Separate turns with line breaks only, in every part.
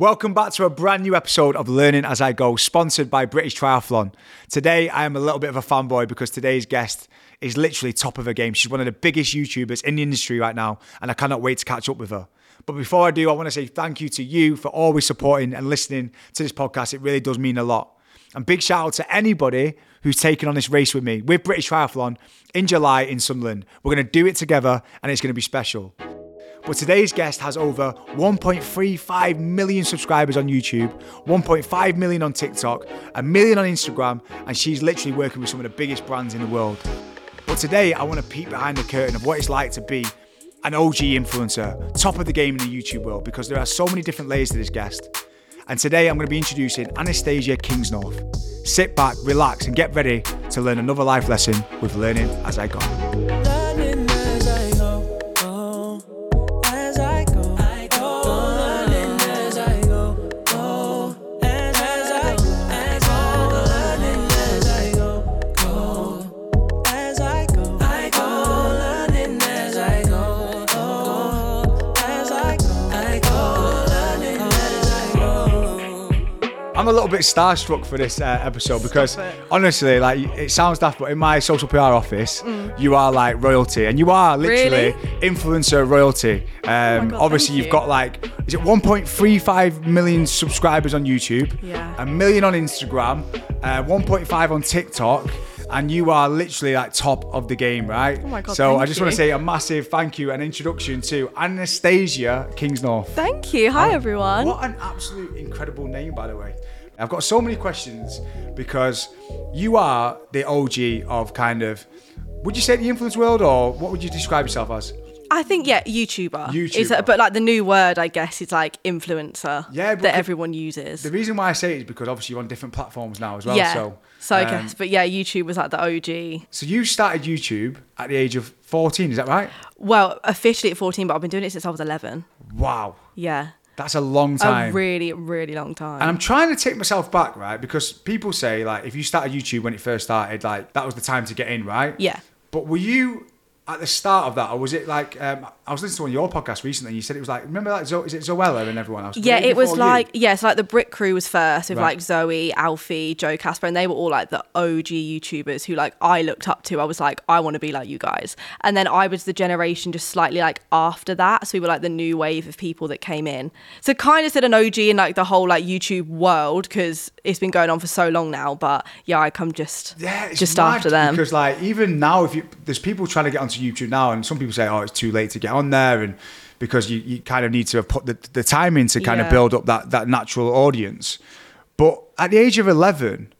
Welcome back to a brand new episode of Learning as I Go, sponsored by British Triathlon. Today, I am a little bit of a fanboy because today's guest is literally top of her game. She's one of the biggest YouTubers in the industry right now, and I cannot wait to catch up with her. But before I do, I want to say thank you to you for always supporting and listening to this podcast. It really does mean a lot. And big shout out to anybody who's taken on this race with me with British Triathlon in July in Sunderland. We're going to do it together, and it's going to be special. But today's guest has over 1.35 million subscribers on YouTube, 1.5 million on TikTok, a million on Instagram, and she's literally working with some of the biggest brands in the world. But today, I want to peek behind the curtain of what it's like to be an OG influencer, top of the game in the YouTube world, because there are so many different layers to this guest. And today, I'm going to be introducing Anastasia Kingsnorth. Sit back, relax, and get ready to learn another life lesson with Learning as I Go. I'm a little bit starstruck for this uh, episode because honestly, like it sounds daft, but in my social PR office, you are like royalty, and you are literally
Really?
influencer royalty. Um,
God,
obviously, you've
you.
got like is it 1.35 million subscribers on YouTube,
Yeah.
a million on Instagram, uh, 1.5 on TikTok. And you are literally like top of the game, right?
Oh my God,
So I just want to say a massive thank you and introduction to Anastasia Kingsnorth.
Thank you. Hi, everyone.
What an absolute incredible name, by the way. I've got so many questions because you are the OG of kind of, would you say the influence world or what would you describe yourself as?
I think yeah, YouTuber. Is
YouTuber.
but like the new word, I guess, is like influencer.
Yeah,
that everyone uses.
The reason why I say it is because obviously you're on different platforms now as well.
yeah.
So,
I
um,
guess, but yeah, YouTube was like the OG.
So you started YouTube at the age of 14, is that right?
Well, officially at 14, but I've been doing it since I was 11.
Wow.
Yeah,
That's a long time.
a really, really long time.
And I'm trying to take myself back, right? Because people say like if you started YouTube when it first started, like that was the time to get in, right?
yeah.
But were you at the start of that, or was it like um, I was listening to one of your podcasts recently? and You said it was like remember like Zo- is it Zoella and everyone else?
Yeah, it was
you?
like yeah, so like the Brit Crew was first with
Right.
like Zoe, Alfie, Joe Caspar, and they were all like the OG YouTubers who like I looked up to. I was like, I want to be like you guys. And then I was the generation just slightly like after that. So we were like the new wave of people that came in. So kind of said an OG in like the whole like YouTube world because it's been going on for so long now. But yeah, I come just
Yeah, it's
just after them.
because like even now, if you there's people trying to get onto YouTube now, and some people say, oh, it's too late to get on there, and because you, you kind of need to have put the, the time in to kind of build up that that natural audience. But at the age of eleven,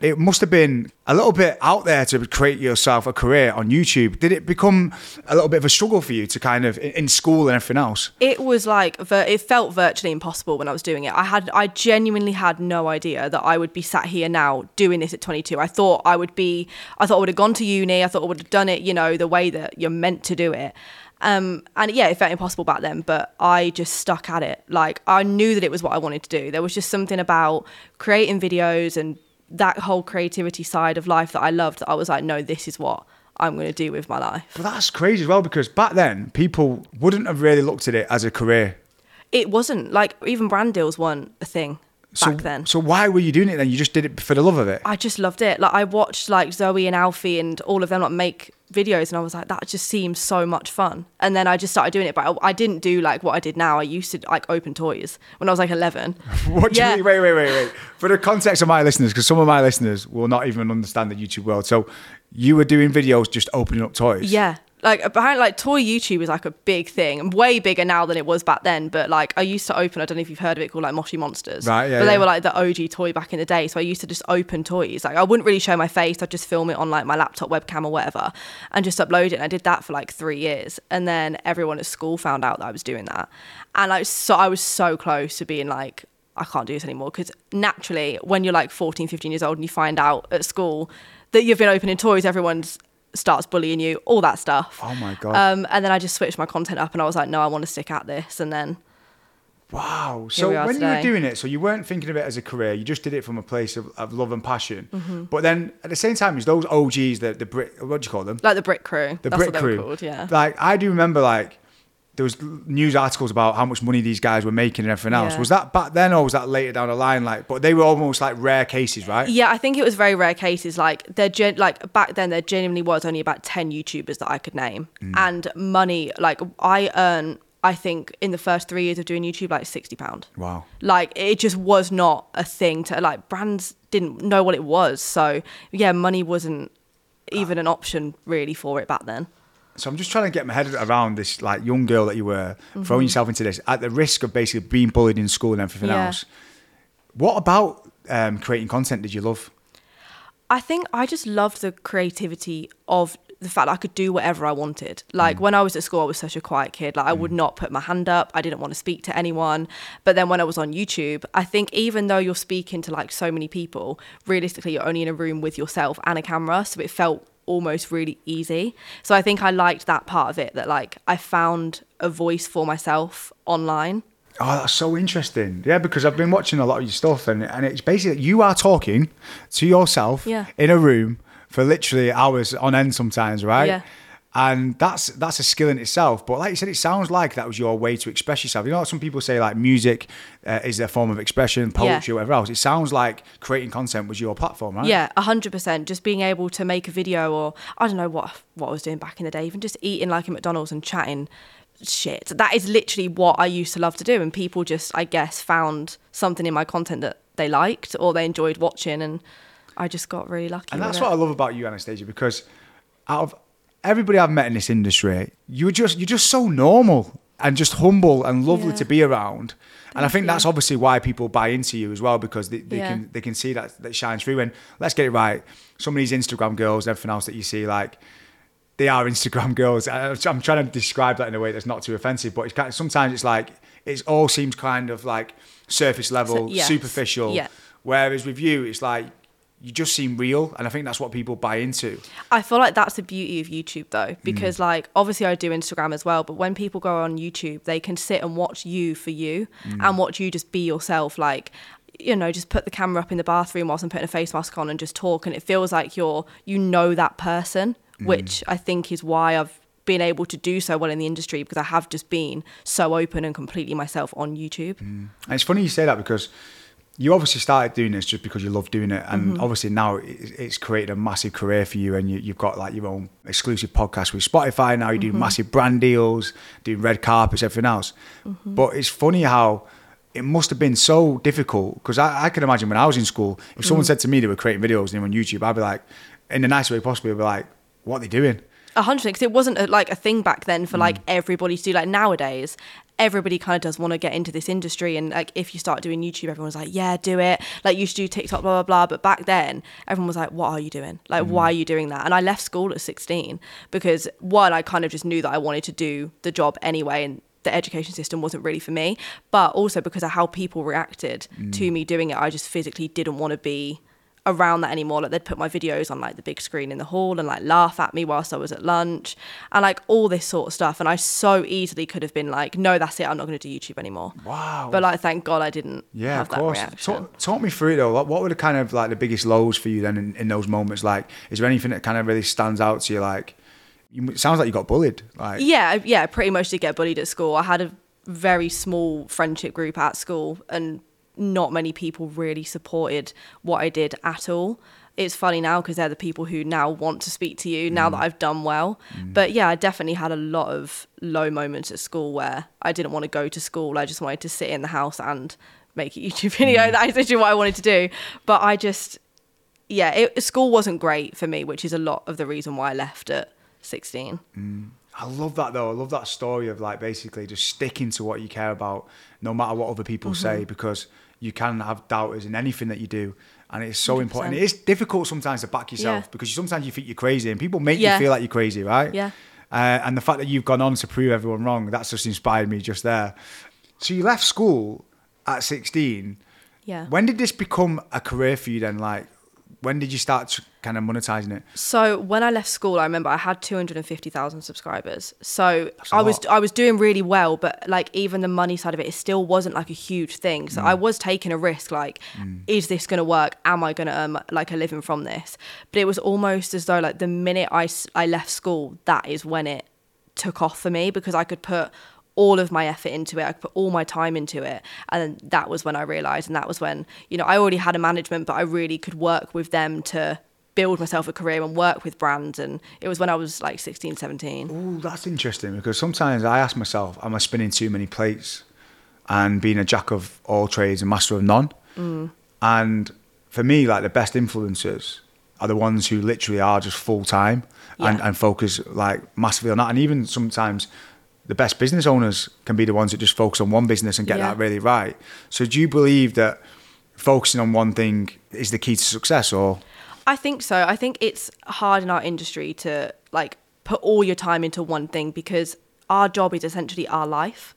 it must have been a little bit out there to create yourself a career on YouTube. Did it become a little bit of a struggle for you to kind of in school and everything else?
it was like it felt virtually impossible when I was doing it. I had I genuinely had no idea that I would be sat here now doing this at 22. I thought I would be I thought I would have gone to uni. I thought I would have done it, you know, the way that you're meant to do it. Um, and yeah, it felt impossible back then, but I just stuck at it. Like I knew that it was what I wanted to do. There was just something about creating videos and that whole creativity side of life that I loved. That I was like, no, this is what I'm going to do with my life.
But that's crazy as well because back then people wouldn't have really looked at it as a career.
It wasn't like even brand deals weren't a thing
So,
back then.
so why were you doing it then? You just did it for the love of it.
I just loved it. Like I watched like Zoe and Alfie and all of them like make videos, and I was like, that just seems so much fun. And then I just started doing it, but I, I didn't do like what I did now. I used to like open toys when I was like 11.
What do
Yeah.
you mean? Wait, wait, wait, wait. For the context of my listeners, because some of my listeners will not even understand the YouTube world. So you were doing videos just opening up toys.
Yeah. Like behind like toy YouTube is like a big thing, and way bigger now than it was back then. But like I used to open, I don't know if you've heard of it called like Moshi Monsters.
Right, yeah,
But they
yeah.
were like the OG toy back in the day. So I used to just open toys. Like I wouldn't really show my face. I'd just film it on like my laptop webcam or whatever, and just upload it. And I did that for like three years, and then everyone at school found out that I was doing that, and like so I was so close to being like. I can't do this anymore because naturally, when you're like 14, 15 years old and you find out at school that you've been opening toys, everyone's starts bullying you, all that stuff.
Oh my God.
Um, and then I just switched my content up and I was like, no, I want to stick at this. And then
Wow. So when you were doing it, so you weren't thinking of it as a career, you just did it from a place of, of love and passion.
Mm-hmm.
But then at the same time, is those OGs, the, the Brit, what do you call them?
like the Brit Crew,
The
that's
Brit
what
crew.
called, yeah.
Like I do remember like there was news articles about how much money these guys were making and everything else.
Yeah.
Was that back then or was that later down the line? Like, but they were almost like rare cases, right?
Yeah, I think it was very rare cases. Like there, gen- like back then, there genuinely was only about ten YouTubers that I could name,
Mm.
and money. Like I earn, I think in the first three years of doing YouTube, like sixty pound.
Wow.
Like it just was not a thing to like brands didn't know what it was. So yeah, money wasn't even an option really for it back then.
So I'm just trying to get my head around this like young girl that you were
Mm-hmm.
throwing yourself into this at the risk of basically being bullied in school and everything
Yeah.
else. What about um, creating content did you love?
I think I just loved the creativity of the fact that I could do whatever I wanted. Like when I was at school, I was such a quiet kid. Like I would not put my hand up. I didn't want to speak to anyone. But then when I was on YouTube, I think even though you're speaking to like so many people, realistically, you're only in a room with yourself and a camera. So it felt almost really easy. So I think I liked that part of it that like I found a voice for myself online.
Oh, that's so interesting. Yeah, because I've been watching a lot of your stuff, and, and it's basically you are talking to yourself
Yeah.
in a room for literally hours on end sometimes, right?
Yeah.
And that's that's a skill in itself. But like you said, it sounds like that was your way to express yourself. You know, some people say like music uh, is their form of expression, poetry, whatever else. It sounds like creating content was your platform, right?
Yeah, a hundred percent. Just being able to make a video, or I don't know what what I was doing back in the day, even just eating like a McDonald's and chatting shit. That is literally what I used to love to do, and people just, I guess, found something in my content that they liked or they enjoyed watching, and I just got really lucky.
And that's what I love about you, Anastasia, because out of everybody I've met in this industry, you're just you're just so normal and just humble and lovely
Yeah.
to be around. and I think
you.
that's obviously why people buy into you as well, because they, they
Yeah.
can they can see that that shines through. And let's get it right, some of these Instagram girls, everything else that you see, like they are Instagram girls. I'm trying to describe that in a way that's not too offensive, but it's kind of, sometimes it's like it all seems kind of like surface level,
So- yes.
superficial.
Yeah.
Whereas with you, it's like you just seem real, and I think that's what people buy into.
I feel like that's the beauty of YouTube
Mm.
though, because like obviously I do Instagram as well, but when people go on YouTube, they can sit and watch you for you
Mm.
and watch you just be yourself. Like, you know, just put the camera up in the bathroom whilst I'm putting a face mask on and just talk, and it feels like you're you know that person,
Mm.
which I think is why I've been able to do so well in the industry because I have just been so open and completely myself on YouTube.
And it's funny you say that because you obviously started doing this just because you love doing it, and
Mm-hmm.
obviously now it's created a massive career for you, and you, you've got like your own exclusive podcast with Spotify now. You're
Mm-hmm.
doing massive brand deals, doing red carpets, everything else.
Mm-hmm.
But it's funny how it must have been so difficult because I, I can imagine when I was in school, if someone
Mm.
said to me they were creating videos and they were on YouTube, I'd be like, in the nicest way possible, I'd be like, what are they doing?
A hundred because it wasn't a, like a thing back then for like everybody to do. Like nowadays, everybody kind of does want to get into this industry, and like if you start doing YouTube, everyone's like, "Yeah, do it." Like you should do TikTok, blah blah blah. But back then, everyone was like, "What are you doing? Like, mm. why are you doing that?" And I left school at sixteen because one, I kind of just knew that I wanted to do the job anyway, and the education system wasn't really for me. But also because of how people reacted to mm. me doing it, I just physically didn't want to be around that anymore. Like they'd put my videos on like the big screen in the hall and like laugh at me whilst I was at lunch and like all this sort of stuff. And I so easily could have been like, no, that's it. I'm not going to do YouTube anymore.
Wow.
But like, thank God I didn't
Yeah,
have
of
that
course. Talk, talk me through it though. What, what were the kind of like the biggest lows for you then in, in those moments? Like, is there anything that kind of really stands out to you? Like, you, it sounds like you got bullied. Like,
Yeah, yeah, pretty much did get bullied at school. I had a very small friendship group at school, and not many people really supported what I did at all. It's funny now because they're the people who now want to speak to you now that mm. I've done well. Mm. But yeah, I definitely had a lot of low moments at school where I didn't want to go to school. I just wanted to sit in the house and make a YouTube video. Mm. That is literally what I wanted to do. But I just, yeah, it, school wasn't great for me, which is a lot of the reason why I left at 16.
I love that though. I love that story of like basically just sticking to what you care about, no matter what other people mm-hmm. say, because you can have doubters in anything that you do. And it's so important.
100%.
It is difficult sometimes to back yourself
Yeah.
because sometimes you think you're crazy and people make
Yeah.
you feel like you're crazy, right?
Yeah.
Uh, and the fact that you've gone on to prove everyone wrong, that's just inspired me just there. So you left school at 16.
Yeah.
When did this become a career for you then? Like, when did you start kind of monetizing it?
So when I left school, I remember I had 250,000 subscribers. So I was. I was doing really well, but like even the money side of it, it still wasn't like a huge thing.
Mm.
So I was taking a risk. Like, is this going to work? Am I going to earn like a living from this? But it was almost as though like the minute I I left school, that is when it took off for me because I could put all of my effort into it. I put all my time into it. And that was when I realized. And that was when, you know, I already had a management, but I really could work with them to build myself a career and work with brands. And it was when I was like 16, 17.
Ooh, that's interesting because sometimes I ask myself, am I spinning too many plates and being a jack of all trades and master of none?
Mm.
And for me, like the best influencers are the ones who literally are just full time and, and focus like massively on that. And even sometimes the best business owners can be the ones that just focus on one business and get
Yeah.
that really right. So do you believe that focusing on one thing is the key to success or
I think so. I think it's hard in our industry to like put all your time into one thing because our job is essentially our life.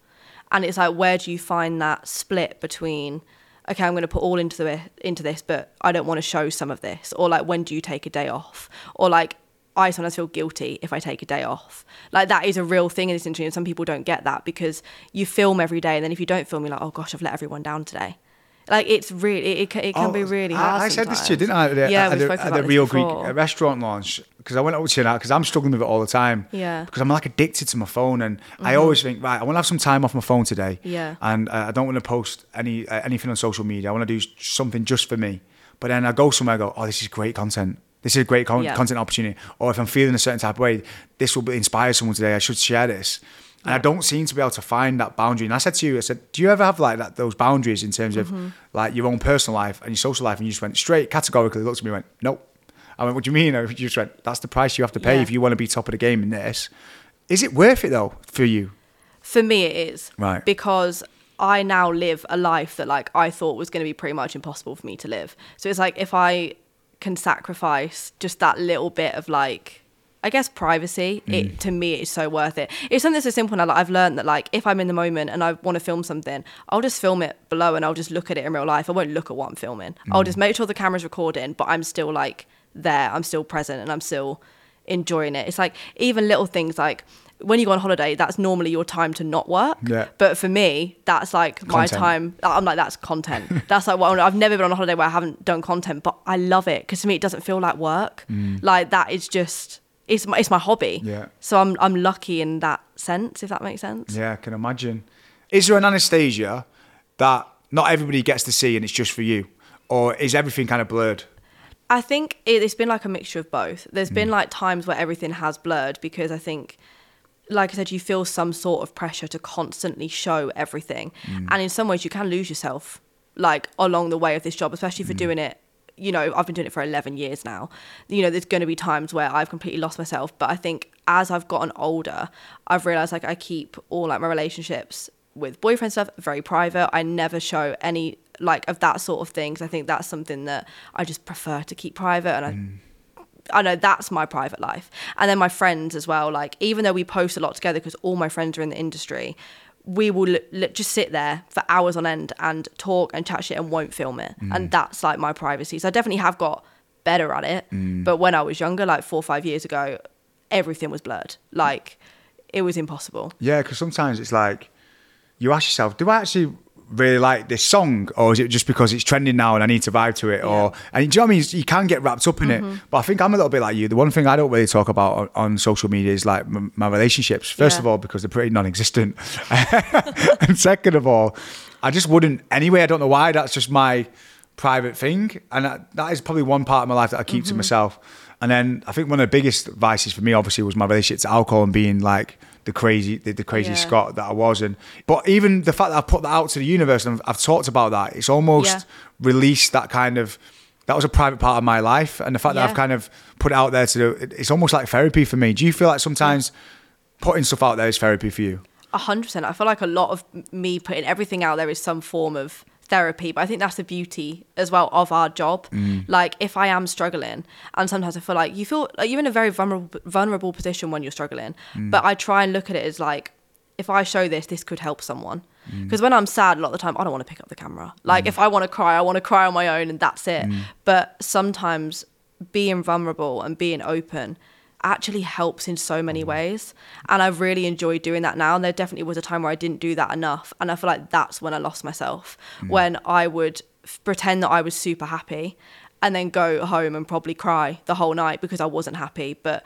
And it's like where do you find that split between okay, I'm going to put all into the into this, but I don't want to show some of this or like when do you take a day off? Or like I sometimes feel guilty if I take a day off. Like that is a real thing in this industry and some people don't get that because you film every day and then if you don't film you're like, "Oh gosh, I've let everyone down today." Like it's really it, can- it can be
Oh,
really
I-
hard.
I, said this to you, didn't I? At the,
yeah,
at
we've
the, at the Real Greek
before.
uh, restaurant launch because I went over to you now because I'm struggling with it all the time.
Yeah.
Because I'm like addicted to my phone, and I always think, right, I want to have some time off my phone today.
Yeah.
And uh, I don't want to post any uh, anything on social media. I want to do something just for me. But then I go somewhere, I go, oh, this is great content. This is a great con-
Yeah.
content opportunity. Or if I'm feeling a certain type of way, this will be- inspire someone today. I should share this. And I don't seem to be able to find that boundary. And I said to you, I said, do you ever have like that those boundaries in terms of
Mm-hmm.
like your own personal life and your social life? And you just went straight categorically looked at me and went, nope. I went, what do you mean? And you just went, that's the price you have to pay
Yeah.
if you want to be top of the game in this. Is it worth it though for you?
For me, it is.
Right.
Because I now live a life that like I thought was going to be pretty much impossible for me to live. So it's like if I can sacrifice just that little bit of like I guess privacy,
Mm.
it to me is so worth it. It's something so simple now. Like I've learned that like if I'm in the moment and I want to film something, I'll just film it below and I'll just look at it in real life. I won't look at what I'm filming.
Mm.
I'll just make sure the camera's recording, but I'm still like there. I'm still present and I'm still enjoying it. It's like even little things like when you go on holiday, that's normally your time to not work.
Yeah.
But for me, that's like my time. I'm like, that's content. that's like what I've never been on a holiday where I haven't done content, but I love it because to me, it doesn't feel like work. Like that is just, it's my, it's my hobby.
Mm. Yeah.
So I'm, I'm lucky in that sense, if that makes sense.
Yeah, I can imagine. Is there an Anastasia that not everybody gets to see and it's just for you? Or is everything kind of blurred?
I think it, it's been like a mixture of both. There's been like times where everything has blurred because I think, like I said, you feel some sort of pressure to constantly show everything, mm. and in some ways you can lose yourself like along the way of this job, especially for mm. doing it. You know, I've been doing it for 11 years now. You know, there's going to be times where I've completely lost myself, but I think as I've gotten older, I've realized like I keep all like my relationships with boyfriend stuff very private. I never show any like of that sort of things. I think that's something that I just prefer to keep private and I mm. I know that's my private life. And then my friends as well. Like, even though we post a lot together because all my friends are in the industry, we will li- li- just sit there for hours on end and talk and chat shit and won't film it. Mm. And that's like my privacy. So I definitely have got better at it. Mm. But when I was younger, like four or five years ago, everything was blurred. Like, it was impossible.
Yeah, because sometimes it's like you ask yourself, do I actually really like this song, or is it just because it's trending now and I need to vibe to it? Or and do you know what I mean? You can get wrapped up in
Mm-hmm.
it, but I think I'm a little bit like you. The one thing I don't really talk about on, on social media is like m- my relationships. First
Yeah.
of all, because they're pretty non-existent, and second of all, I just wouldn't anyway. I don't know why. That's just my private thing, and that, that is probably one part of my life that I keep to
Mm-hmm.
myself. And then I think one of the biggest vices for me, obviously, was my relationship to alcohol and being like the crazy, the, the crazy
Yeah.
Scott that I was. And but even the fact that I put that out to the universe and I've, I've talked about that, it's almost
Yeah.
released that kind of. That was a private part of my life, and the fact that I've kind of put it out there to do, it- it's almost like therapy for me. Do you feel like sometimes putting stuff out there is therapy for you?
A hundred percent. I feel like a lot of me putting everything out there is some form of therapy, but I think that's the beauty as well of our job. Mm. Like if I am struggling, and sometimes I feel like you feel like you're in a very vulnerable vulnerable position when you're struggling, mm. but I try and look at it as like if I show this, this could help someone. Mm. Because when I'm sad, a lot of the time I don't want to pick up the camera. Like if I want to cry, I want to cry on my own, and that's it. But sometimes being vulnerable and being open actually helps in so many mm. ways and i've really enjoyed doing that now and there definitely was a time where i didn't do that enough and i feel like that's when i lost myself mm. when i would f- pretend that i was super happy and then go home and probably cry the whole night because i wasn't happy but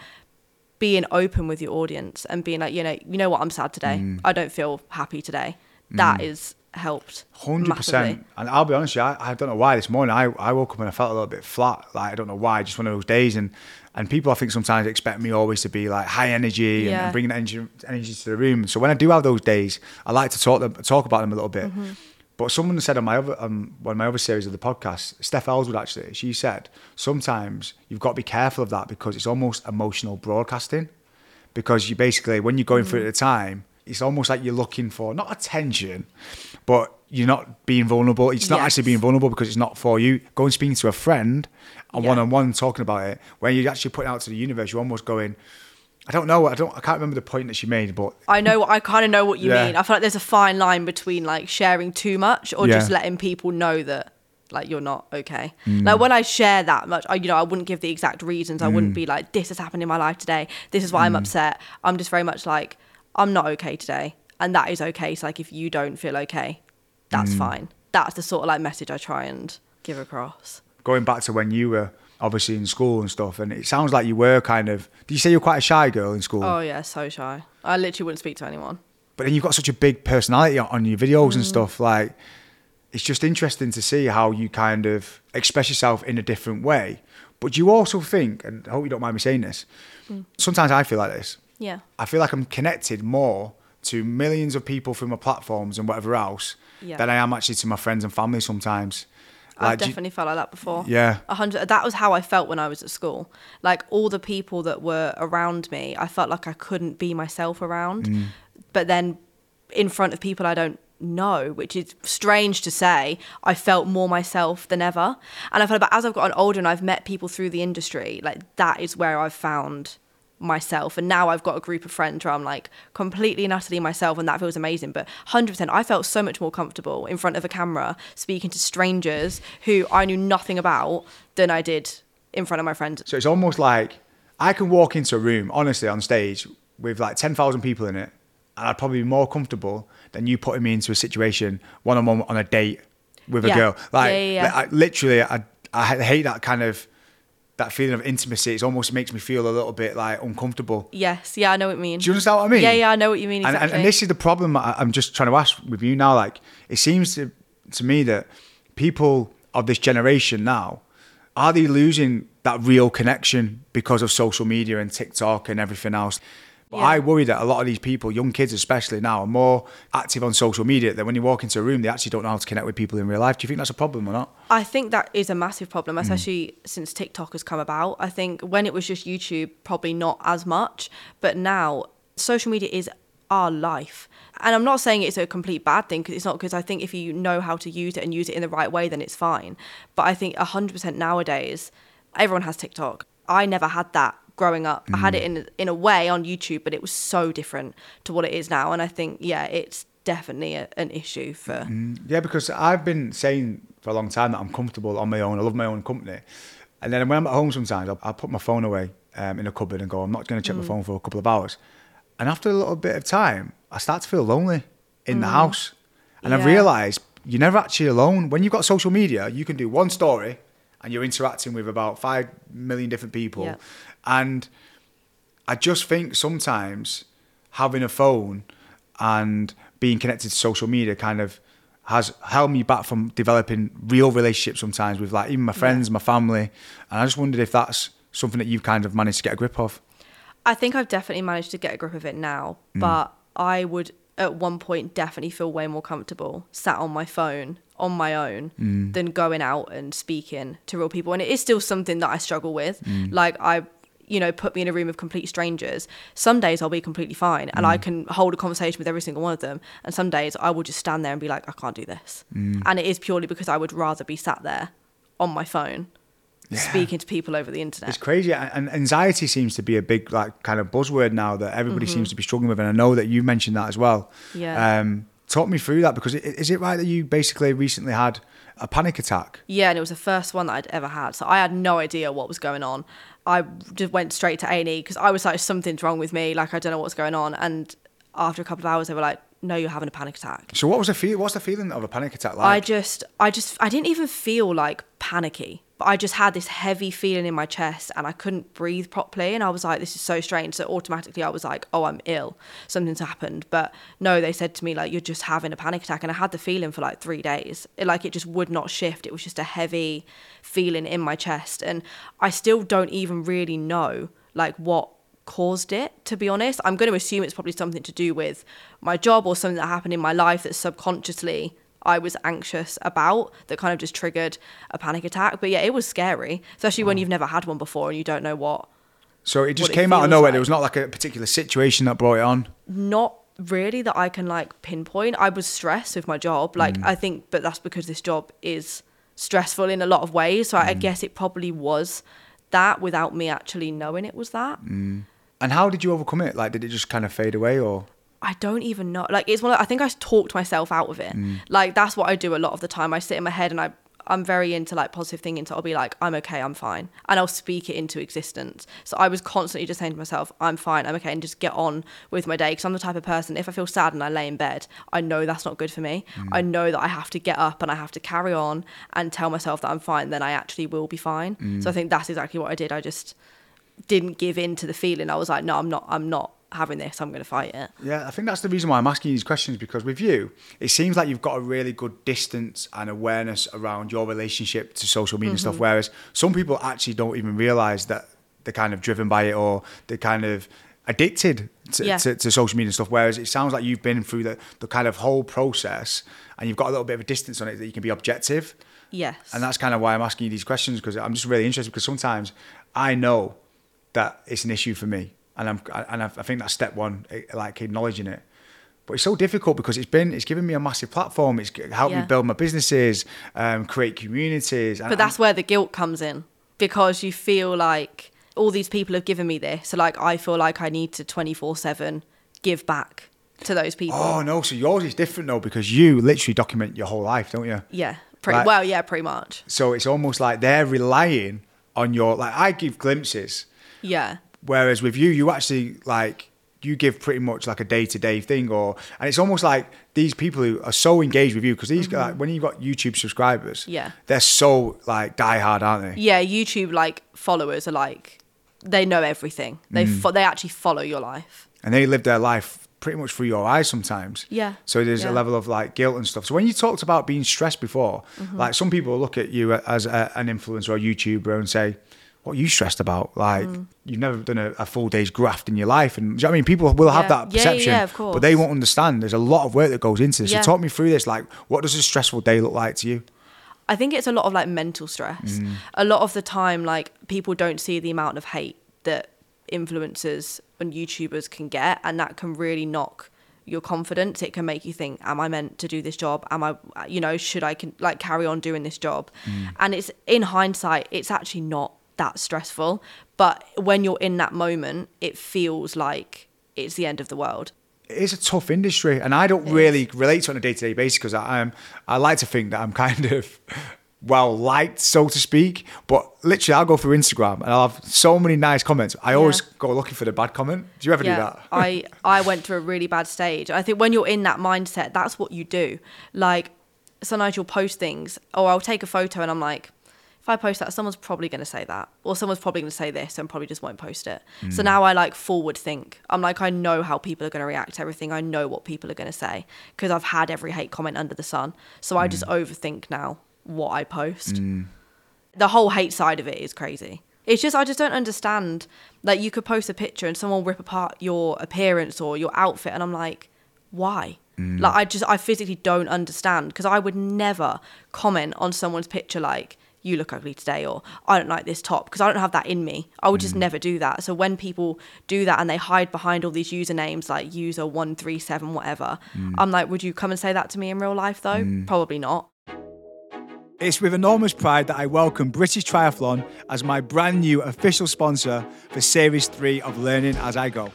being open with your audience and being like, you know, you know what, I'm sad today.
Mm.
I don't feel happy today. That mm. is helped.
Hundred percent. And I'll be honest, you, I, I don't know why this morning I, I woke up and I felt a little bit flat. Like I don't know why, just one of those days. And and people I think sometimes expect me always to be like high energy and,
Yeah.
and bringing energy energy to the room. So when I do have those days, I like to talk them, talk about them a little bit.
Mm-hmm.
But someone said on my other on one of my other series of the podcast, Steph Elswood actually, she said sometimes you've got to be careful of that because it's almost emotional broadcasting. Because you basically when you're going through
Mm.
it at the time, it's almost like you're looking for not attention, but you're not being vulnerable. It's not
Yes.
actually being vulnerable because it's not for you. Going speaking to a friend and one on one talking about it, when you're actually putting it out to the universe, you're almost going, I don't know, I don't I can't remember the point that she made, but
I know. I kind of know what you
Yeah.
mean. I feel like there's a fine line between like sharing too much or
Yeah.
just letting people know that like you're not okay.
Mm.
Like when I share that much, I, you know, I wouldn't give the exact reasons. I
Mm.
wouldn't be like, "This has happened in my life today. This is why I'm upset." I'm just very much like, "I'm not okay today," and that is okay. So like, if you don't feel okay, that's
Mm.
fine. That's the sort of like message I try and give across.
going back to when you were obviously in school and stuff, and it sounds like you were kind of did you say you're quite a shy girl in school?
Oh yeah, so shy. I literally wouldn't speak to anyone.
but then you've got such a big personality on- on your videos
Mm.
and stuff like it's just interesting to see how you kind of express yourself in a different way but you also think and i hope you don't mind me saying this
Mm.
sometimes i feel like this
Yeah.
i feel like i'm connected more to millions of people through my platforms and whatever else
Yeah.
than i am actually to my friends and family sometimes
I've
do you-
definitely felt like that before.
Yeah.
a hundred. That was how I felt when I was at school. Like all the people that were around me, I felt like I couldn't be myself around.
Mm.
But then, in front of people I don't know, which is strange to say, I felt more myself than ever. And I felt like as I've gotten older and I've met people through the industry, like that is where I've found myself and now I've got a group of friends where I'm like completely and utterly myself and that feels amazing but 100% I felt so much more comfortable in front of a camera speaking to strangers who I knew nothing about than I did in front of my friends
So it's almost like I can walk into a room, honestly, on stage with like 10,000 people in it, and I'd probably be more comfortable than you putting me into a situation one on one on a date with a
Yeah.
girl. Like,
yeah, yeah.
like, I, literally, I, I hate that kind of that feeling of intimacy. It almost makes me feel a little bit like uncomfortable.
yes yeah I know what you mean
Do you understand what I mean?
yeah yeah I know what you mean
And-
exactly
And, and, this is the problem I, I'm just trying to ask with you now. Like, it seems to, to me that people of this generation now, are they losing that real connection because of social media and TikTok and everything else? But
Yeah.
I worry that a lot of these people, young kids especially now, are more active on social media that when you walk into a room, they actually don't know how to connect with people in real life. Do you think that's a problem or not?
I think that is a massive
Mm.
problem, especially since TikTok has come about. I think when it was just YouTube, probably not as much, but now social media is our life. And I'm not saying it's a complete bad thing because it's not because I think if you know how to use it and use it in the right way, then it's fine. But I think 100% nowadays, everyone has TikTok. I never had that growing up. I
Mm.
had it in in a way on YouTube, but it was so different to what it is now. And I think, yeah, it's definitely a, an issue for.
Yeah, because I've been saying for a long time that I'm comfortable on my own. I love my own company. And then when I'm at home sometimes, I'll, I'll put my phone away um, in a cupboard and go, I'm not going to check my phone for a couple of hours. And after a little bit of time, I start to feel lonely in the house. And
Yeah.
realised you're never actually alone. When you've got social media, you can do one story and you're interacting with about 5 million different people.
Yeah.
And I just think sometimes having a phone and being connected to social media kind of has held me back from developing real relationships sometimes with like even my friends, my family. And I just wondered if that's something that you've kind of managed to get a grip of.
I think I've definitely managed to get a grip of it now, mm. but I would at one point definitely feel way more comfortable sat on my phone on my own mm. than going out and speaking to real people. And it is still something that I struggle with. Mm. Like I you know, put me in a room of complete strangers. Some days I'll be completely fine and I mm. can hold a conversation with every single one of them. And some days I will just stand there and be like, I can't do this. And it is purely because I would rather be sat there on my phone speaking to people over the internet.
It's crazy, and anxiety seems to be a big like kind of buzzword now that everybody mm-hmm. seems to be struggling with, and I know that you mentioned that as well.
Yeah.
Um, talk me through that because is it right that you basically recently had a panic attack?
Yeah, and it was the first one that I'd ever had. So I had no idea what was going on. I just went straight to A&E because I was like, something's wrong with me. Like, I don't know what's going on. And after a couple of hours, they were like, no, you're having a panic attack.
So what was the feel? What's the feeling of a panic attack like?
I just, I just, I didn't even feel like panicky. But I just had this heavy feeling in my chest and I couldn't breathe properly. And I was like, this is so strange. So automatically I was like, oh, I'm ill. Something's happened. But no, they said to me, like, you're just having a panic attack. And I had the feeling for like three days. It, like, it just would not shift. It was just a heavy feeling in my chest. And I still don't even really know, like, what caused it to be honest i'm going to assume it's probably something to do with my job or something that happened in my life that subconsciously I was anxious about that kind of just triggered a panic attack. But yeah, it was scary, especially when mm. you've never had one before and you don't know what.
So it just
What it
came out of nowhere.
like.
There was not like a particular situation that brought it on.
Not really that I can like pinpoint. I was stressed with my job. Like, mm. I think, but that's because this job is stressful in a lot of ways. So I, I mm. guess it probably was that without me actually knowing it was that.
And how did you overcome it? Like, did it just kind of fade away or?
I don't even know. Like it's one. Of, I think I talked myself out of it. Mm. Like that's what I do a lot of the time. I sit in my head and I. I'm very into like positive thinking, so I'll be like, I'm okay, I'm fine, and I'll speak it into existence. So I was constantly just saying to myself, I'm fine, I'm okay, and just get on with my day. Because I'm the type of person, if I feel sad and I lay in bed, I know that's not good for me. Mm. I know that I have to get up and I have to carry on and tell myself that I'm fine. Then I actually will be fine. So I mm. think that's exactly what I did. I just didn't give in to the feeling. I was like, no, I'm not. I'm not having this. I'm going to fight it.
Yeah, I think that's the reason why I'm asking these questions because with you, it seems like you've got a really good distance and awareness around your relationship to social media
Mm-hmm.
stuff. Whereas some people actually don't even realize that they're kind of driven by it or they're kind of addicted to,
Yeah.
to, to social media and stuff. Whereas it sounds like you've been through the, the kind of whole process and you've got a little bit of a distance on it that you can be objective.
Yes.
And that's kind of why I'm asking you these questions because I'm just really interested because sometimes I know that it's an issue for me, and I'm and I I think that's step one, eh, like acknowledging it. But it's so difficult because it's been it's given me a massive platform. It's helped me build my businesses, um, create communities. and-
But that's where the guilt comes in because you feel like all these people have given me this. So, like, I feel like I need to 24 7 give back to those people.
Oh no! So yours is different though because you literally document your whole life, don't you?
Yeah. Pretty
Like-
well, yeah, pretty much.
So it's almost like they're relying on your like I give glimpses,
Yeah.
Whereas with you, you actually like you give pretty much like a day to day thing, or and it's almost like these people who are so engaged with you because these like when you've got YouTube subscribers,
Mm-hmm. Yeah.
they're so like diehard, aren't they?
Yeah. YouTube, like, followers are like, they know everything. They,
Mm.
fo- they actually follow your life.
And they live their life pretty much through your eyes sometimes.
Yeah.
So there's
Yeah.
a level of like guilt and stuff. So when you talked about being stressed before,
Mm-hmm.
like some people look at you as a, an influencer or YouTuber and say, "What are you stressed about? Like mm. you've never done a, a full day's graft in your life." And do you know what I mean, people will have
Yeah.
that
Yeah, yeah,
perception,
yeah, of
but they won't understand. There's a lot of work that goes into this. So talk me through this. Like, what does a stressful day look like to you?
I think it's a lot of like mental stress. Mm. A lot of the time, like people don't see the amount of hate that influencers and YouTubers can get, and that can really knock your confidence. It can make you think, "Am I meant to do this job? Am I, you know, should I can like carry on doing this job?" Mm. And it's in hindsight, it's actually not that stressful. But when you're in that moment, it feels like it's the end of the world.
it is a tough industry, and I don't really relate to it on a day to day basis because I am. I like to think that I'm kind of well liked, so to speak. But literally, I'll go through Instagram and I'll have so many nice comments. I always
Yeah.
go looking for the bad comment. Do you ever do that?
I I went through a really bad stage. I think when you're in that mindset, that's what you do. Like sometimes you'll post things, or I'll take a photo and I'm like, if I post that, someone's probably going to say that, or someone's probably going to say this, and probably just won't post it. So
Mm.
now I like forward think. I'm like, I know how people are going to react to everything. I know what people are going to say because I've had every hate comment under the sun. So I
Mm.
just overthink now what I post the whole hate side of it is crazy. It's just I just don't understand. Like you could post a picture and someone will rip apart your appearance or your outfit, and I'm like, why? Like I just I physically don't understand because I would never comment on someone's picture like you look ugly today or I don't like this top because I don't have that in me. I would just mm. never do that. So when people do that and they hide behind all these usernames like user one three seven whatever, mm. I'm like, would you come and say that to me in real life though? Mm. Probably not.
It's with enormous pride that I welcome British Triathlon as my brand new official sponsor for Series 3 of Learning As I Go.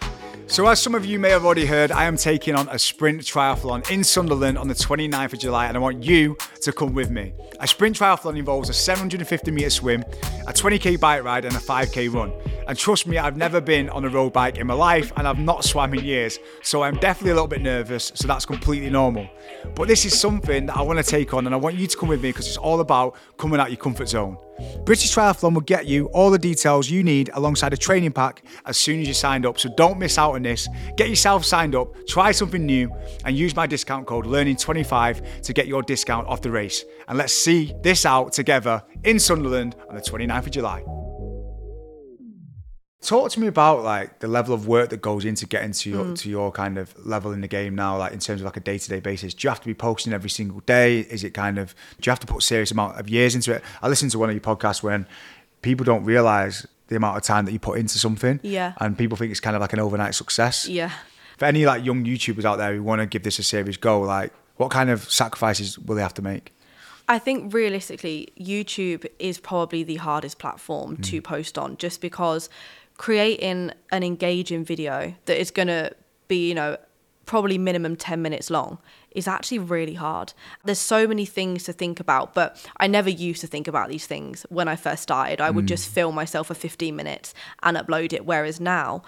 So, as some of you may have already heard, I am taking on a sprint triathlon in Sunderland on the 29th of July, and I want you to come with me. A sprint triathlon involves a 750 metre swim, a 20k bike ride, and a 5k run. And trust me, I've never been on a road bike in my life and I've not swam in years. So I'm definitely a little bit nervous. So that's completely normal. But this is something that I want to take on and I want you to come with me because it's all about coming out your comfort zone. British Triathlon will get you all the details you need alongside a training pack as soon as you signed up. So don't miss out on this. Get yourself signed up, try something new, and use my discount code LEARNING25 to get your discount off the race. And let's see this out together in Sunderland on the 29th of July. Talk to me about like the level of work that goes into getting to your to your kind of level in the game now, like in terms of like a day to day basis. Do you have to be posting every single day? Is it kind of do you have to put serious amount of years into it? I listened to one of your podcasts when people don't realize the amount of time that you put into something.
Yeah.
And people think it's kind of like an overnight success.
Yeah.
For any like young YouTubers out there who want to give this a serious go, like what kind of sacrifices will they have to make?
I think realistically, YouTube is probably the hardest platform
Mm.
to post on just because creating an engaging video that is going to be, you know, probably minimum 10 minutes long is actually really hard. There's so many things to think about, but I never used to think about these things when I first started. I would mm. just film myself for 15 minutes and upload it. Whereas now,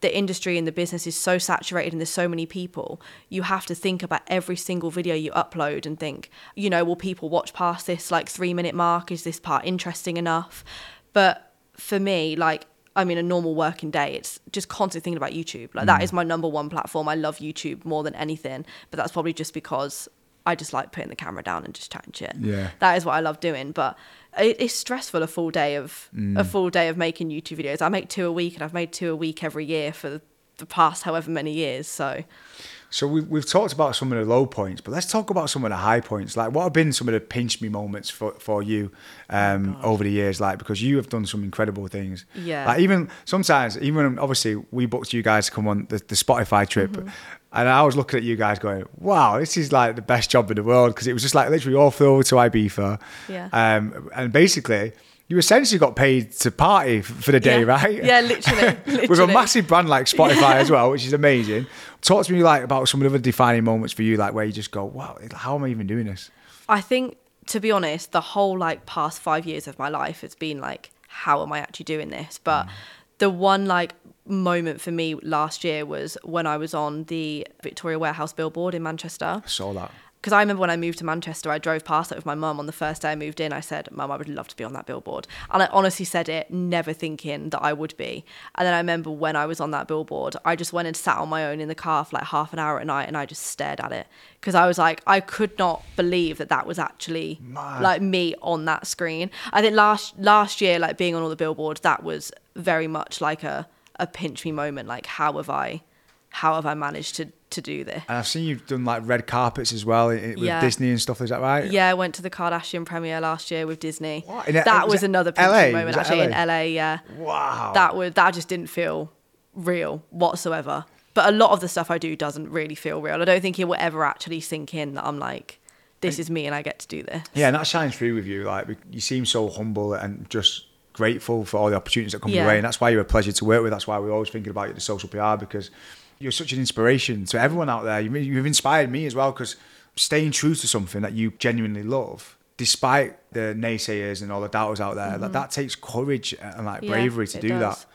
the industry and the business is so saturated and there's so many people, you have to think about every single video you upload and think, you know, will people watch past this like three minute mark? Is this part interesting enough? But for me, like, I mean, a normal working day, it's just constantly thinking about YouTube. Like, that mm. is my number one platform. I love YouTube more than anything, but that's probably just because I just like putting the camera down and just chatting shit.
Yeah.
That is what I love doing. But it, it's stressful a full day of mm. a full day of making YouTube videos. I make two a week, and I've made two a week every year for the past however many years. So
So we've, we've talked about some of the low points, but let's talk about some of the high points. Like, what have been some of the pinch me moments for, for you um, over the years? Like, because you have done some incredible things.
Yeah.
Like, even sometimes, even obviously, we booked you guys to come on the, the Spotify trip. And I was looking at you guys going, wow, this is like the best job in the world. Because it was just like literally all flew over to Ibiza.
Yeah.
Um, and basically, you essentially got paid to party for the day,
Yeah.
right?
Yeah, literally,
With a massive brand like Spotify as well, which is amazing. Talk to me like about some of the other defining moments for you, like where you just go, "Wow, how am I even doing this?"
I think, to be honest, the whole like past five years of my life has been like, how am I actually doing this? But mm. the one like moment for me last year was when I was on the Victoria Warehouse billboard in Manchester.
I saw that.
Because I remember when I moved to Manchester, I drove past it with my mum on the first day I moved in. I said, Mum, I would love to be on that billboard. And I honestly said it, never thinking that I would be. And then I remember when I was on that billboard, I just went and sat on my own in the car for like half an hour at night and I just stared at it. Because I was like, I could not believe that that was actually
Mad.
like me on that screen. I think last last year, like being on all the billboards, that was very much like a, a pinch me moment. Like, how have I, how have I managed to, to do this?
And I've seen you've done like red carpets as well eh, with
Yeah.
Disney and stuff. Is that right?
Yeah, I went to the Kardashian premiere last year with Disney.
What? In
that
was
was, another
LA?
moment
Was
actually in
LA?
LA. Yeah,
Wow.
that was that just didn't feel real whatsoever. But a lot of the stuff I do doesn't really feel real. I don't think it will ever actually sink in that I'm like, this is me and I get to do this.
Yeah, and that shines through with you. Like you seem so humble and just grateful for all the opportunities that come your way, and that's why you're a pleasure to work with. That's why we're always thinking about you at the social PR because you're such an inspiration to everyone out there. You- You've inspired me as well because staying true to something that you genuinely love, despite the naysayers and all the doubters out there, that that takes courage and like
Mm-hmm. Yeah,
bravery to do
does.
that.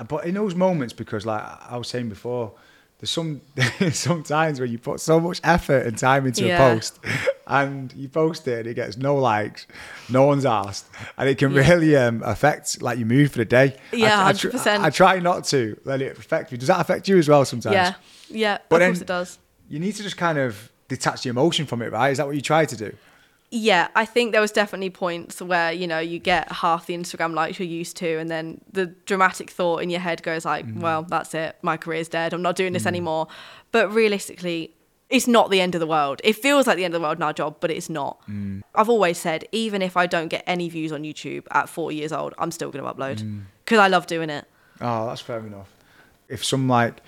Uh, But in those moments, because like I was saying before, there's some some times where you put so much effort and time into
Yeah.
a post, and you post it and it gets no likes, no one's asked, and it can
Yeah.
really um, affect like your mood for the day.
Yeah,
I, tr-
100%.
I try not to let it affect you. Does that affect you as well sometimes?
Yeah, yeah,
But
of course it does.
You need to just kind of detach the emotion from it, right? Is that what you try to do?
Yeah, I think there was definitely points where you know you get half the Instagram likes you're used to, and then the dramatic thought in your head goes like, "Well, that's it. My career's dead. I'm not doing this anymore." But realistically, it's not the end of the world. It feels like the end of the world in our job, but it's not. Mm. I've always said, even if I don't get any views on YouTube at 40 years old, I'm still going to upload mm. because I love doing it.
Oh, that's fair enough. If some like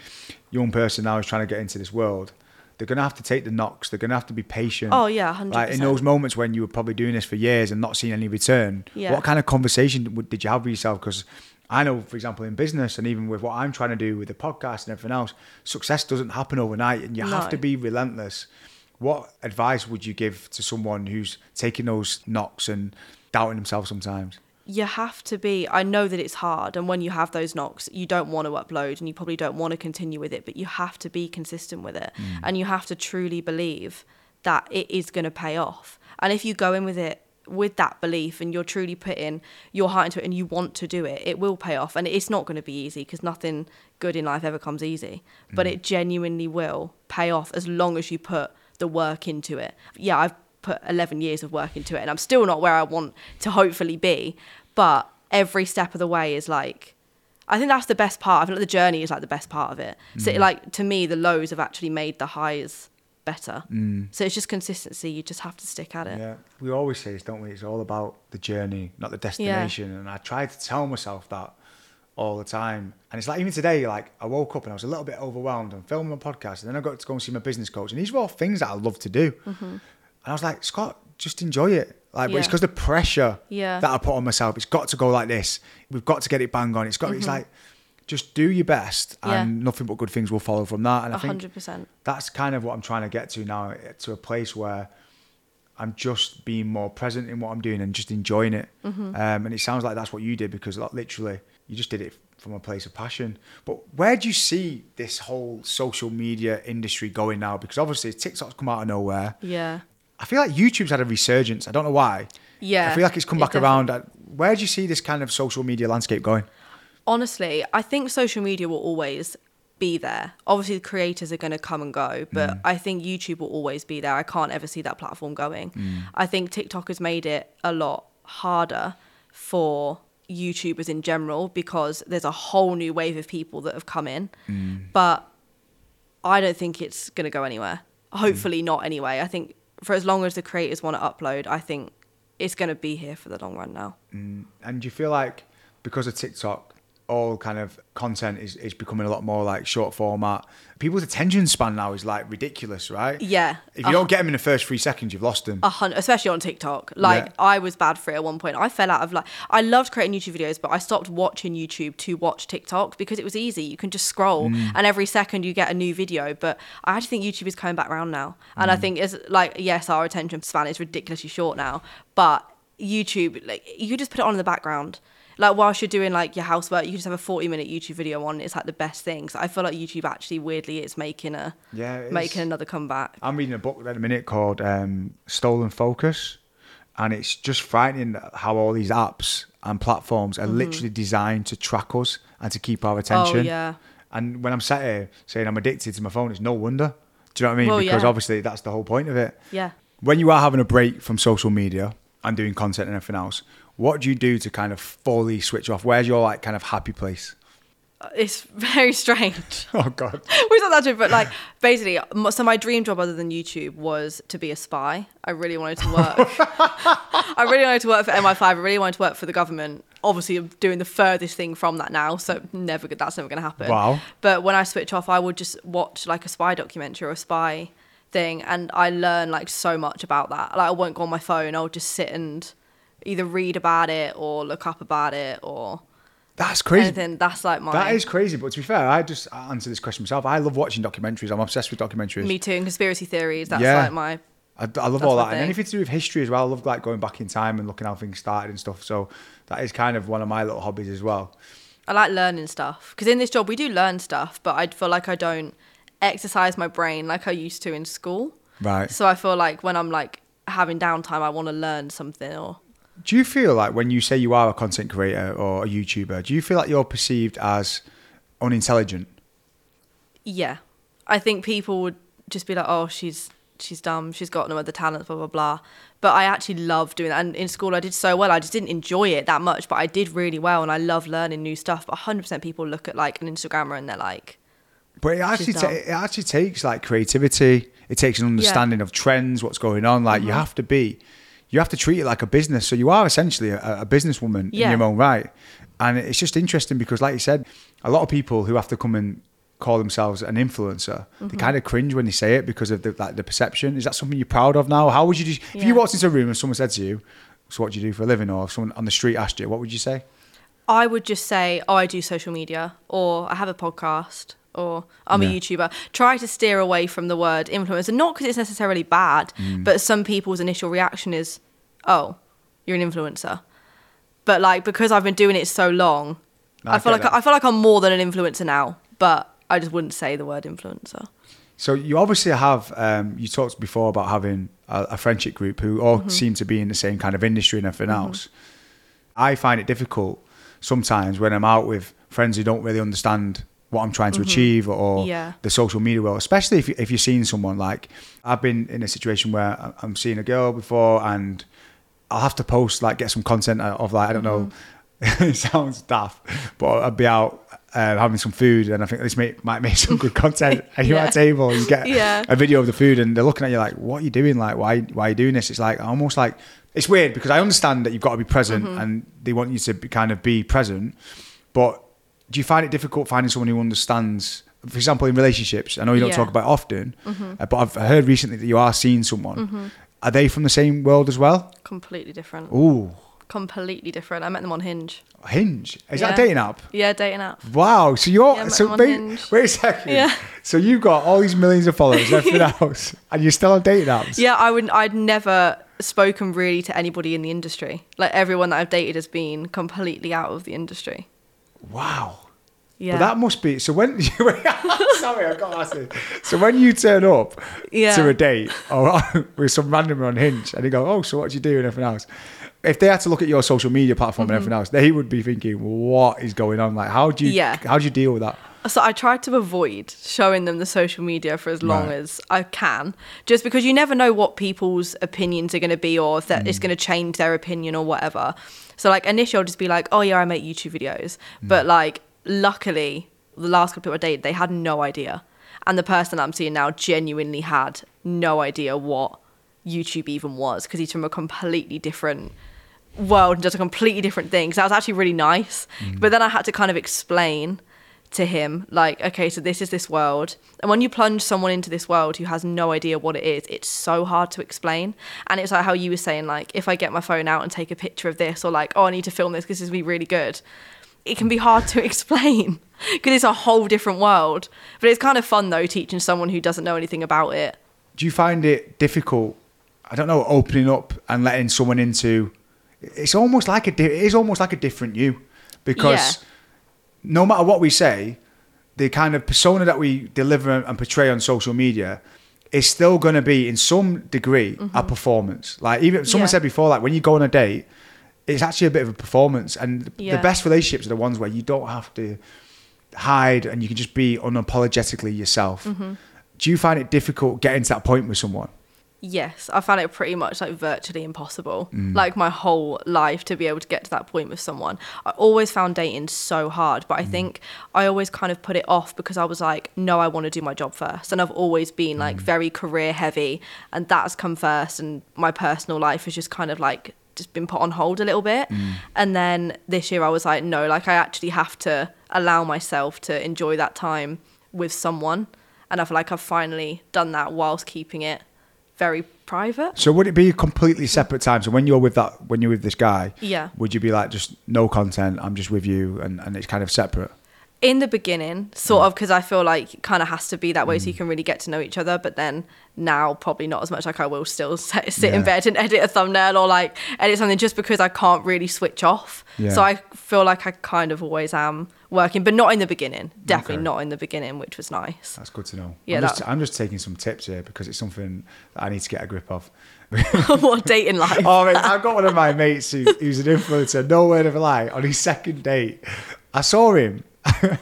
young person now is trying to get into this world, they're gonna have to take the knocks. They're gonna have to be patient.
Oh, yeah, 100%.
Like in those moments when you were probably doing this for years and not seeing any return.
Yeah.
What kind of conversation did you have with yourself? Because I know, for example, in business and even with what I'm trying to do with the podcast and everything else, success doesn't happen overnight, and you have to be relentless. What advice would you give to someone who's taking those knocks and doubting themselves sometimes?
you have to be i know that it's hard and when you have those knocks you don't want to upload and you probably don't want to continue with it but you have to be consistent with it mm. and you have to truly believe that it is going to pay off and if you go in with it with that belief and you're truly putting your heart into it and you want to do it it will pay off. And it's not going to be easy because nothing good in life ever comes easy. Mm. But it genuinely will pay off as long as you put the work into it. Yeah i've put 11 years of work into it and i'm still not where i want to hopefully be but every step of the way is like I think that's the best part. I feel like the journey is like the best part of it. So mm. like to me, the lows have actually made the highs better. Mm. So it's just consistency. You just have to stick at it.
Yeah, we always say this, don't we? It's all about the journey, not the destination. And I try to tell myself that all the time. And it's like even today, like I woke up and I was a little bit overwhelmed. I'm filming a podcast, and then I got to go and see my business coach. And these were all things that I love to do. Mm-hmm. And I was like, Scott, just enjoy it. Like, but it's because the pressure
Yeah.
that I put on myself. It's got to go like this. We've got to get it bang on. It's got. It's mm-hmm. like. Just do your best.
Yeah.
and nothing but good things will follow from that. And I
A
think
hundred percent.
that's kind of what I'm trying to get to now, to a place where I'm just being more present in what I'm doing and just enjoying it.
Mm-hmm.
Um, and it sounds like that's what you did because like, literally you just did it from a place of passion. But where do you see this whole social media industry going now? Because obviously TikTok's come out of nowhere.
Yeah.
I feel like YouTube's had a resurgence. I don't know why.
Yeah,
I feel like it's come back
definitely-
around. Where do you see this kind of social media landscape going?
Honestly, I think social media will always be there. Obviously, the creators are going to come and go, but mm. I think YouTube will always be there. I can't ever see that platform going. Mm. I think TikTok has made it a lot harder for YouTubers in general because there's a whole new wave of people that have come in. Mm. But I don't think it's going to go anywhere. Hopefully, not anyway. I think for as long as the creators want to upload, I think it's going to be here for the long run now.
And do you feel like because of TikTok, all kind of content is, is becoming a lot more like short format? People's attention span now is like ridiculous, right?
Yeah.
If you don't get them in the first three seconds, you've lost them.
a hundred, especially on TikTok. Like
Yeah.
I was bad for it at one point. I fell out of like I loved creating YouTube videos, but I stopped watching YouTube to watch TikTok because it was easy. You can just scroll,
Mm.
and every second you get a new video. But I actually think YouTube is coming back around now, and I
Mm.
think it's like yes, our attention span is ridiculously short now, but YouTube like you just put it on in the background. Like whilst you're doing like your housework, you can just have a 40 minute YouTube video on. It's like the best thing. So I feel like YouTube actually weirdly is making a
Yeah,
making another comeback.
I'm reading a book at the minute called um, Stolen Focus, and it's just frightening how all these apps and platforms are literally designed to track us and to keep our attention.
Mm-hmm. Oh, yeah.
And when I'm sat here saying I'm addicted to my phone, it's no wonder. Do you know what I mean?
Well,
because
yeah.
obviously that's the whole point of it.
Yeah.
When you are having a break from social media and doing content and everything else, what do you do to kind of fully switch off? Where's your like kind of happy place?
Uh, it's very strange.
Oh God.
we're not that true, but like basically, so my dream job other than YouTube was to be a spy. I really wanted to work. I really wanted to work for MI5. I really wanted to work for the government. Obviously, I'm doing the furthest thing from that now, so never. That's never going to happen.
Wow.
But when I switch off, I would just watch like a spy documentary or a spy thing, and I learn like so much about that. Like I won't go on my phone. I'll just sit and either read about it or look up about it or
That's crazy.
anything. That's like my.
That is crazy, but to be fair, I just answer this question myself. I love watching documentaries. I'm obsessed with documentaries.
me too. And conspiracy theories. That's
Yeah.
like my
I, I love all that, and
thing.
anything to do with history as well. I love like going back in time and looking how things started and stuff. So that is kind of one of my little hobbies as well.
I like learning stuff because in this job we do learn stuff, but I feel like I don't exercise my brain like I used to in school.
Right.
So I feel like when I'm like having downtime, I want to learn something or
Do you feel like when you say you are a content creator or a YouTuber, do you feel like you're perceived as unintelligent?
yeah. I think people would just be like, oh, she's she's dumb, she's got no other talents, blah blah blah. But I actually love doing that. And in school, I did so well. I just didn't enjoy it that much, but I did really well, and I love learning new stuff. But 100% people look at like an Instagrammer and they're like,
But it actually, ta- it actually takes like creativity. It takes an understanding of trends, what's going on. Like
Mm-hmm.
you have to be, you have to treat it like a business. So you are essentially a, a businesswoman
Yeah.
in your own right. And it's just interesting because, like you said, a lot of people who have to come and call themselves an influencer,
Mm-hmm.
they kind of cringe when they say it because of the like the perception. Is that something you're proud of now? How would you do if
Yeah.
you walked into a room and someone said to you, "So what do you do for a living?" or if someone on the street asked you, what would you say?
I would just say, oh, I do social media, or I have a podcast, or I'm
Yeah.
a YouTuber. Try to steer away from the word influencer, not because it's necessarily bad,
Mm.
but some people's initial reaction is, oh, you're an influencer. But like because I've been doing it so long,
No, I
I feel like
that.
I feel like I'm more than an influencer now. But I just wouldn't say the word influencer.
So you obviously have. Um, you talked before about having a, a friendship group who all seem to be in the same kind of industry and everything else. I find it difficult sometimes when I'm out with friends who don't really understand what I'm trying to achieve or
Yeah.
the social media world, especially if, you, if you're seeing someone like I've been in a situation where I'm seeing a girl before and I'll have to post like get some content out of like I don't know it sounds daft but I'd be out uh, having some food and I think this may, might make some good content and you're at a
Yeah.
table you get
Yeah.
a video of the food and they're looking at you like what are you doing like why why are you doing this it's like almost like it's weird because I understand that you've got to be present
Mm-hmm.
and they want you to be, kind of be present but do you find it difficult finding someone who understands for example in relationships I know you don't
Yeah. Mm-hmm.
talk about it often uh, but I've heard recently that you are seeing someone are they from the same world as well
Completely different.
Ooh
Completely different. I met them on Hinge.
Hinge is that a dating app
Yeah, dating app.
Wow. So you're
Yeah,
so wait, wait a second.
Yeah.
So you've got all these millions of followers everything else, and you're still on dating apps.
Yeah, I would. I'd never spoken really to anybody in the industry. Like everyone that I've dated has been completely out of the industry.
Wow.
Yeah.
But that must be so when. sorry, I got to ask this. So when you turn up
Yeah.
to a date or with some random on Hinge, and they go, "Oh, so what do you do?" and everything else. If they had to look at your social media platform and everything else, they would be thinking, "What is going on? Like, how do you?
Mm-hmm. Yeah.
How do you deal with that?"
So I try to avoid showing them the social media for as long
Right.
as I can, just because you never know what people's opinions are going to be or if that it's
Mm.
going to change their opinion or whatever. So like initially I'll just be like, oh yeah, I make YouTube videos,
Mm.
but like luckily the last couple of people I dated they had no idea, and the person I'm seeing now genuinely had no idea what YouTube even was because he's from a completely different world and does a completely different thing. So that was actually really nice. But then I had to kind of explain to him, like, okay, so this is this world. And when you plunge someone into this world who has no idea what it is, it's so hard to explain. And it's like how you were saying, like, if I get my phone out and take a picture of this, or like, oh, I need to film this because this is be really good. It can be hard to explain because it's a whole different world. But it's kind of fun though, teaching someone who doesn't know anything about it.
do you find it difficult i don't know opening up and letting someone into it's almost like a di- it is almost like a different you because
Yeah.
No matter what we say the kind of persona that we deliver and portray on social media is still going to be in some degree a performance like even someone
Mm-hmm. Yeah.
said before like when you go on a date it's actually a bit of a performance and the best relationships are the ones where you don't have to hide and you can just be unapologetically yourself
Mm-hmm.
do you find it difficult getting to that point with someone
Yes, I found it pretty much like virtually impossible. Mm. Like my whole life to be able to get to that point with someone. I always found dating so hard, but I mm. think I always kind of put it off because I was like, no, I want to do my job first. And I've always been like mm. very career heavy, and that's come first. And my personal life has just kind of like just been put on hold a little bit. And then this year I was like, no, like I actually have to allow myself to enjoy that time with someone. And I feel like I've finally done that whilst keeping it very private.
So would it be a completely separate time? So when you're with that, when you're with this guy,
Yeah.
would you be like just no content? I'm just with you, and and it's kind of separate.
In the beginning, sort mm. of, because I feel like it kind of has to be that way so you mm. can really get to know each other. But then now, probably not as much. Like I will still sit, sit in
Yeah.
bed and edit a thumbnail or like edit something just because I can't really switch off.
Yeah.
So I feel like I kind of always am working, but not in the beginning. Definitely
Okay.
not in the beginning, which was nice.
That's good to know.
Yeah,
I'm just,
that-
I'm just taking some tips here because it's something that I need to get a grip of.
what dating life?
Oh, mate, I've got one of my mates who, who's an influencer, no word of a lie, on his second date. I saw him.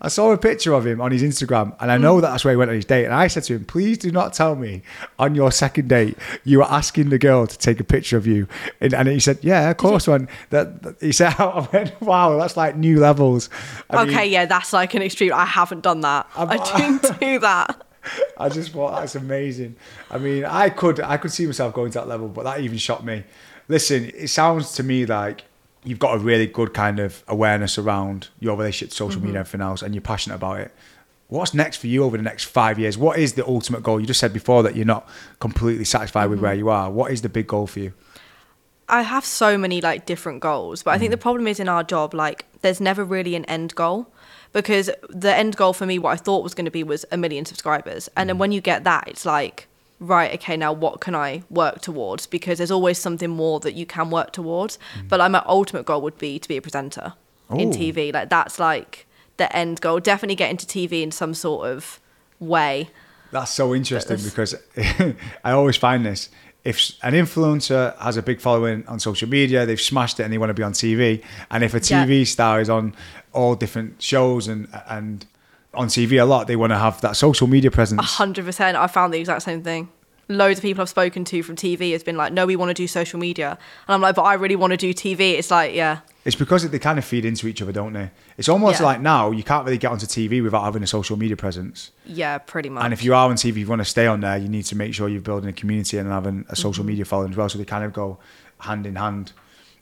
I saw a picture of him on his Instagram, and I know mm. that that's where he went on his date. And I said to him, "Please do not tell me on your second date you were asking the girl to take a picture of you." And, and he said, "Yeah, of course." One that that- he said, "I went, wow, that's like new levels." I mean,
okay, yeah, that's like an extreme. I haven't done that.
I'm-
I didn't do that.
I just thought that's amazing. I mean, I could I could see myself going to that level, but that even shocked me. Listen, it sounds to me like you've got a really good kind of awareness around your relationship to social media and everything else, and you're passionate about it. What's next for you over the next five years? What is the ultimate goal? You just said before that you're not completely satisfied with where you are. What is the big goal for you?
I have so many like different goals, but I think
Mm.
the problem is in our job, like there's never really an end goal because the end goal for me, what I thought was going to be was a million subscribers. And
Mm.
then when you get that, it's like, right, okay, now what can I work towards? Because there's always something more that you can work towards.
Mm.
But like my ultimate goal would be to be a presenter in TV. Like that's like the end goal. Definitely get into TV in some sort of way.
That's so interesting because I always find this. If an influencer has a big following on social media, they've smashed it and they want to be on TV. And if a
Yeah.
TV star is on all different shows and and on TV a lot, they want to have that social media presence.
hundred percent. I found the exact same thing. Loads of people I've spoken to from TV has been like, no, we want to do social media, and I'm like, but I really want to do TV. It's like, yeah,
It's because they kind of feed into each other, don't they? It's almost
Yeah.
like now you can't really get onto TV without having a social media presence.
yeah, pretty much.
And if you are on TV, you want to stay on there, you need to make sure you're building a community and having a social mm-hmm. media following as well. So they kind of go hand in hand.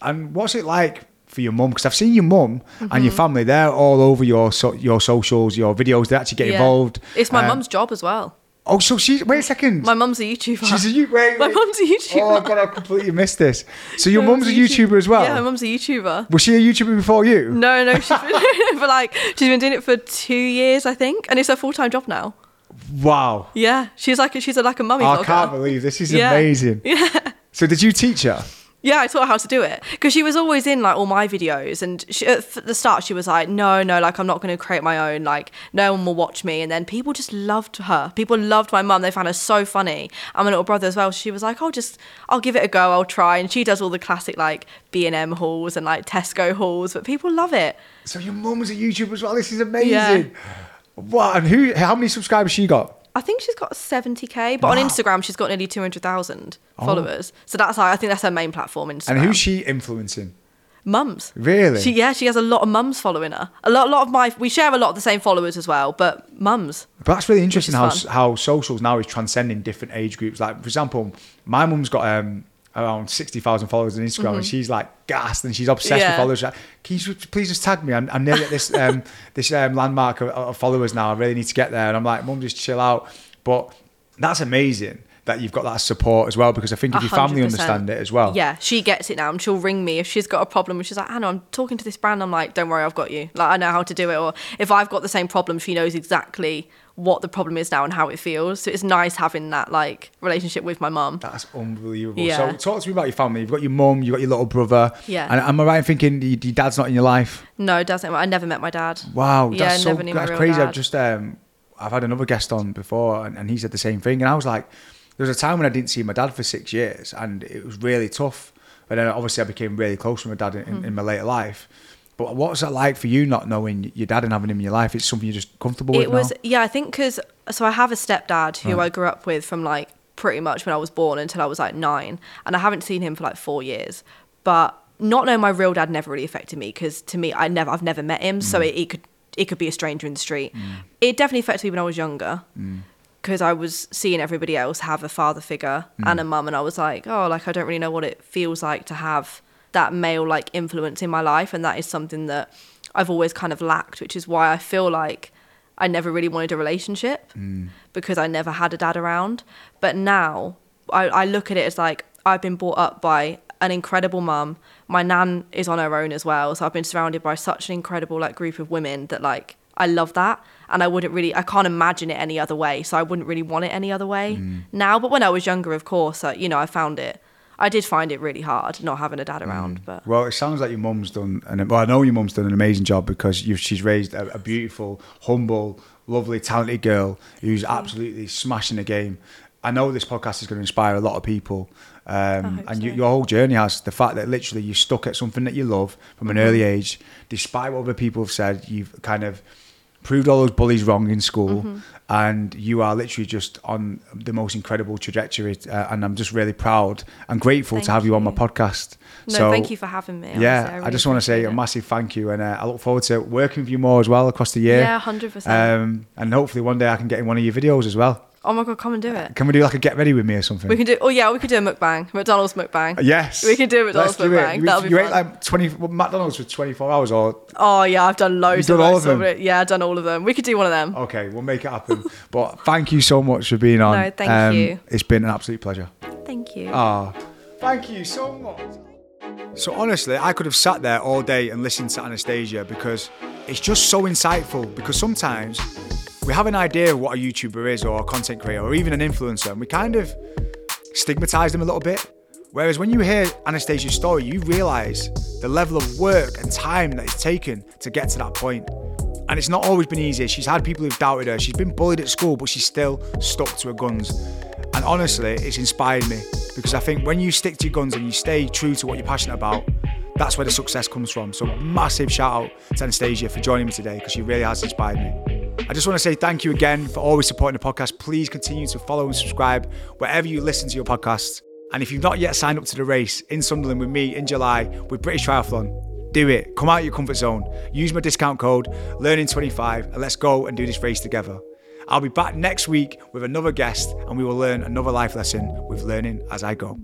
And what's it like for your mum? Because I've seen your mum and your family, they're all over your so, your socials, your videos, they actually get
Yeah.
involved.
It's my
Um,
mum's job as well.
Oh, so she's, wait a second.
My mum's a YouTuber.
she's a you. Wait,
My mum's a YouTuber.
Oh, God, I completely missed this. So your mum's a YouTuber as well?
Yeah, my mum's a YouTuber.
Was she a YouTuber before you?
No, no, she's been doing it for like she's been doing it for two years, I think, and it's her full time job now.
Wow.
Yeah, she's like a, she's a, like a mummy
I can't believe this is
Yeah.
amazing.
Yeah.
So did you teach her?
Yeah, I taught her how to do it because she was always in like all my videos, and she, at the start she was like, "No, no, like I'm not going to create my own. Like no one will watch me." And then people just loved her. People loved my mum. They found her so funny. And my little brother as well. She was like, "I'll just, I'll give it a go. I'll try." And she does all the classic like B and M hauls and like Tesco hauls, but people love it.
So your mum was a YouTuber as well. This is amazing.
Yeah.
What? And who? How many subscribers she got?
I think she's got 70k, but on Instagram she's got nearly 200,000
Oh.
followers. So that's I think that's her main platform. Instagram.
And who's she influencing?
Mums.
Really?
She yeah, she has a lot of mums following her. A lot, a lot of my we share a lot of the same followers as well, but mums.
But that's really interesting how
fun.
how socials now is transcending different age groups. Like for example, my mum's got um, around sixty thousand followers on Instagram, and she's like gassed and she's obsessed with
Mm-hmm.
Followers. She's like, Can you just- please just tag me? I'm, I'm nearly at this um, this um, landmark of, of followers now. I really need to get there. And I'm like, mum, just chill out. But that's amazing that you've got that support as well because I think if
A
your family understand it as well.
Yeah, she gets it now, and she'll ring me if she's got a problem. And she's like, Anna, I'm talking to this brand. I'm like, don't worry, I've got you. Like, I know how to do it. Or if I've got the same problem, she knows exactly what the problem is now and how it feels. So it's nice having that like relationship with my mum.
That's unbelievable.
Yeah.
So talk to me about your family. You've got your mum, you've got your little brother.
Yeah.
And am I right in thinking your, dad's not in your life?
No, doesn't. I never met my dad.
Wow,
Yeah,
that's so
never knew my
that's
real
crazy. I've just um, I've had another guest on before, and, and he said the same thing, and I was like, there was a time when I didn't see my dad for six years, and it was really tough. But then obviously I became really close with my dad in,
Hmm.
in my later life. But what's that like for you, not knowing your dad and having him in your life? It's something you're just comfortable
it
with
was
now.
yeah i think because so i have a stepdad who i grew up with from like pretty much when i was born until i was like nine and i haven't seen him for like four years. But not knowing my real dad never really affected me because to me i never i've never met him so mm. it, it could it could be a stranger in the street. Mm. It definitely affected me when i was younger mm. because I was seeing everybody else have a father figure and a mum, and I was like, oh, like I don't really know what it feels like to have that male like influence in my life, and that is something that I've always kind of lacked, which is why I feel like I never really wanted a relationship because I never had a dad around. But now I, I look at it as like I've been brought up by an incredible mum. My nan is on her own as well, so I've been surrounded by such an incredible like group of women that like I love that, and I wouldn't really, I can't imagine it any other way. So I wouldn't really want it any other way now. But when I was younger, of course, uh, you know, I found it. I did find it really hard not having a dad around. But
Well, it sounds like your mum's done, an, well, I know your mum's done an amazing job because you've, she's raised a, a beautiful, humble, lovely, talented girl who's absolutely smashing the game. I know this podcast is going to inspire a lot of people. Um, and you, your whole journey has the fact that literally you stuck at something that you love from an early age, despite what other people have said, you've kind of proved all those bullies wrong in school,
Mm-hmm.
And you are literally just on the most incredible trajectory. Uh, and I'm just really proud and grateful to have you on my podcast.
no,
so,
thank you for having me. honestly.
yeah, I,
really
just want to say
appreciate
a massive thank you, and uh, I look forward to working with you more as well across the year.
Yeah, hundred percent.
Um, and hopefully one day I can get in one of your videos as well.
Oh my god, come and do it.
Can we do like a get ready with me or something?
We can do. Oh yeah, we could do a mukbang, McDonald's mukbang.
Yes,
We can do a McDonald's
Let's do it.
mukbang.
You,
be
you ate like twenty well, McDonald's for twenty four hours, or
Oh yeah, I've done loads.
You've done
of
all of them?
so- Yeah, I've done all of them. We could do one of them.
okay, we'll make it happen. but thank you so much for being on. Um,
No, thank you.
It's been an absolute pleasure.
Thank you.
Ah, thank you so much. So honestly, I could have sat there all day and listened to Anastasia because it's just so insightful. Because sometimes we have an idea of what a YouTuber is or a content creator or even an influencer, and we kind of stigmatize them a little bit. Whereas when you hear Anastasia's story, you realize the level of work and time that it's taken to get to that point. And it's not always been easy. She's had people who've doubted her. She's been bullied at school, but she's still stuck to her guns. And honestly, it's inspired me because I think when you stick to your guns and you stay true to what you're passionate about, that's where the success comes from. So massive shout out to Anastasia for joining me today because she really has inspired me. I just want to say thank you again for always supporting the podcast. Please continue to follow and subscribe wherever you listen to your podcasts. And if you've not yet signed up to the race in Sunderland with me in July with British Triathlon, do it. Come out of your comfort zone. Use my discount code LEARNING25 and let's go and do this race together. I'll be back next week with another guest and we will learn another life lesson with learning as I go.